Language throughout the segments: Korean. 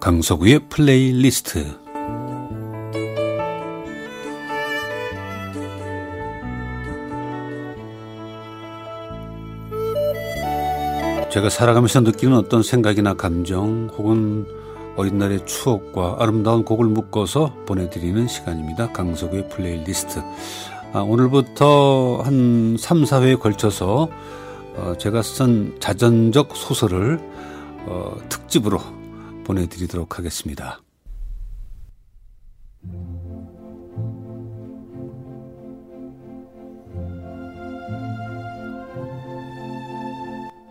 강석우의 플레이리스트 제가 살아가면서 느끼는 어떤 생각이나 감정 혹은 어린 날의 추억과 아름다운 곡을 묶어서 보내드리는 시간입니다. 강석우의 플레이리스트. 아, 오늘부터 한 3, 4회에 걸쳐서 어, 제가 쓴 자전적 소설을 어, 특집으로 보내드리도록 하겠습니다.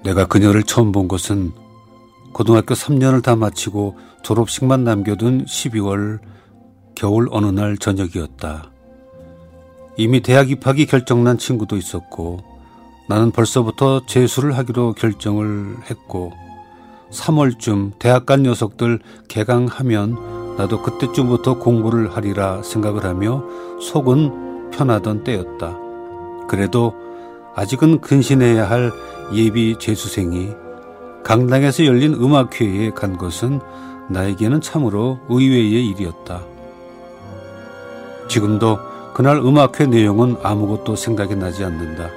내가 그녀를 처음 본 것은 고등학교 3년을 다 마치고 졸업식만 남겨둔 12월 겨울 어느 날 저녁이었다. 이미 대학 입학이 결정난 친구도 있었고 나는 벌써부터 재수를 하기로 결정을 했고 3월쯤 대학 간 녀석들 개강하면 나도 그때쯤부터 공부를 하리라 생각을 하며 속은 편하던 때였다. 그래도 아직은 근신해야 할 예비 재수생이 강당에서 열린 음악회에 간 것은 나에게는 참으로 의외의 일이었다. 지금도 그날 음악회 내용은 아무것도 생각이 나지 않는다.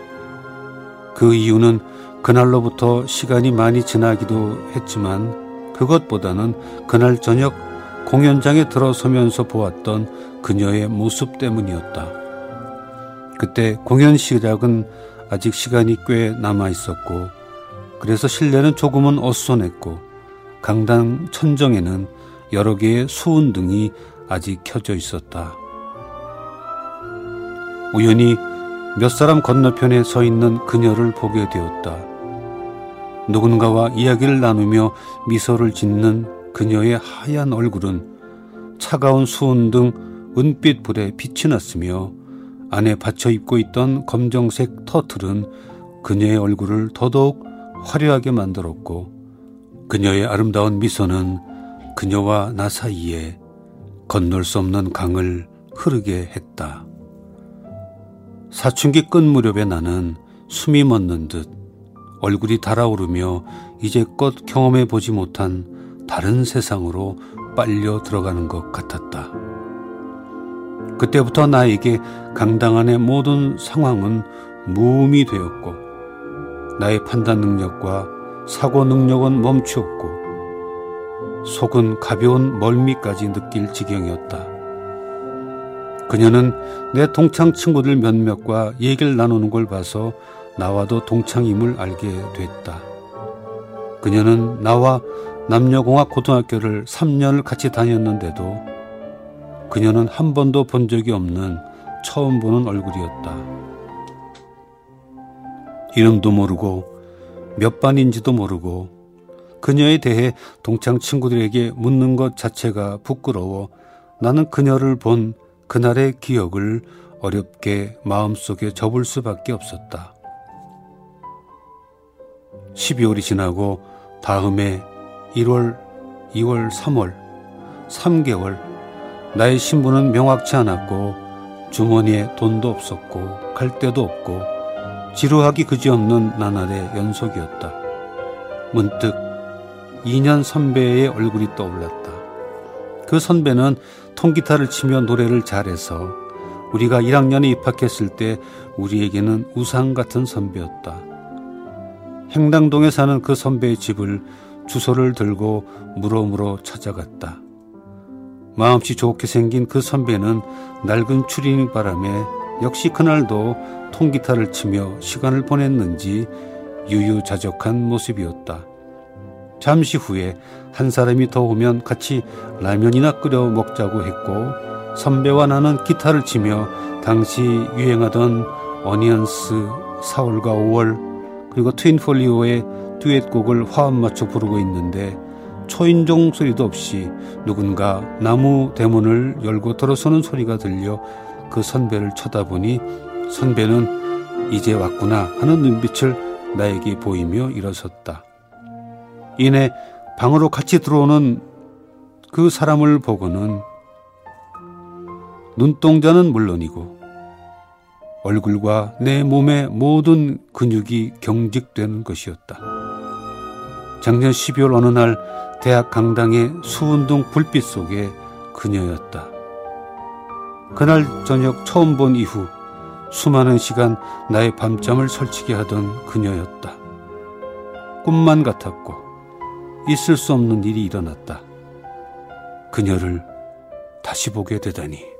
그 이유는 그날로부터 시간이 많이 지나기도 했지만 그것보다는 그날 저녁 공연장에 들어서면서 보았던 그녀의 모습 때문이었다. 그때 공연 시작은 아직 시간이 꽤 남아 있었고 그래서 실내는 조금은 어수선했고 강당 천정에는 여러 개의 수은등이 아직 켜져 있었다. 우연히 몇 사람 건너편에 서 있는 그녀를 보게 되었다. 누군가와 이야기를 나누며 미소를 짓는 그녀의 하얀 얼굴은 차가운 수은 등 은빛 불에 빛이 났으며 안에 받쳐 입고 있던 검정색 터틀은 그녀의 얼굴을 더더욱 화려하게 만들었고 그녀의 아름다운 미소는 그녀와 나 사이에 건널 수 없는 강을 흐르게 했다. 사춘기 끝 무렵에 나는 숨이 멎는 듯 얼굴이 달아오르며 이제껏 경험해 보지 못한 다른 세상으로 빨려 들어가는 것 같았다. 그때부터 나에게 강당 안의 모든 상황은 무음이 되었고, 나의 판단 능력과 사고 능력은 멈추었고, 속은 가벼운 멀미까지 느낄 지경이었다. 그녀는 내 동창 친구들 몇몇과 얘기를 나누는 걸 봐서 나와도 동창임을 알게 됐다. 그녀는 나와 남녀공학 고등학교를 3년을 같이 다녔는데도 그녀는 한 번도 본 적이 없는 처음 보는 얼굴이었다. 이름도 모르고 몇 반인지도 모르고 그녀에 대해 동창 친구들에게 묻는 것 자체가 부끄러워 나는 그녀를 본 그날의 기억을 어렵게 마음속에 접을 수밖에 없었다. 12월이 지나고 다음해 1월, 2월, 3월, 3개월 나의 신분은 명확치 않았고 주머니에 돈도 없었고 갈 데도 없고 지루하기 그지없는 나날의 연속이었다. 문득 2년 선배의 얼굴이 떠올랐다. 그 선배는 통기타를 치며 노래를 잘해서 우리가 1학년에 입학했을 때 우리에게는 우상 같은 선배였다. 행당동에 사는 그 선배의 집을 주소를 들고 물어물어 찾아갔다. 마음씨 좋게 생긴 그 선배는 낡은 추리닝 바람에 역시 그날도 통기타를 치며 시간을 보냈는지 유유자적한 모습이었다. 잠시 후에 한 사람이 더 오면 같이 라면이나 끓여 먹자고 했고 선배와 나는 기타를 치며 당시 유행하던 어니언스 4월과 5월 그리고 트윈폴리오의 듀엣곡을 화음 맞춰 부르고 있는데 초인종 소리도 없이 누군가 나무 대문을 열고 들어서는 소리가 들려 그 선배를 쳐다보니 선배는 이제 왔구나 하는 눈빛을 나에게 보이며 일어섰다. 이내 방으로 같이 들어오는 그 사람을 보고는 눈동자는 물론이고 얼굴과 내 몸의 모든 근육이 경직되는 것이었다. 작년 12월 어느 날 대학 강당의 수운동 불빛 속에 그녀였다. 그날 저녁 처음 본 이후 수많은 시간 나의 밤잠을 설치게 하던 그녀였다. 꿈만 같았고 있을 수 없는 일이 일어났다. 그녀를 다시 보게 되다니.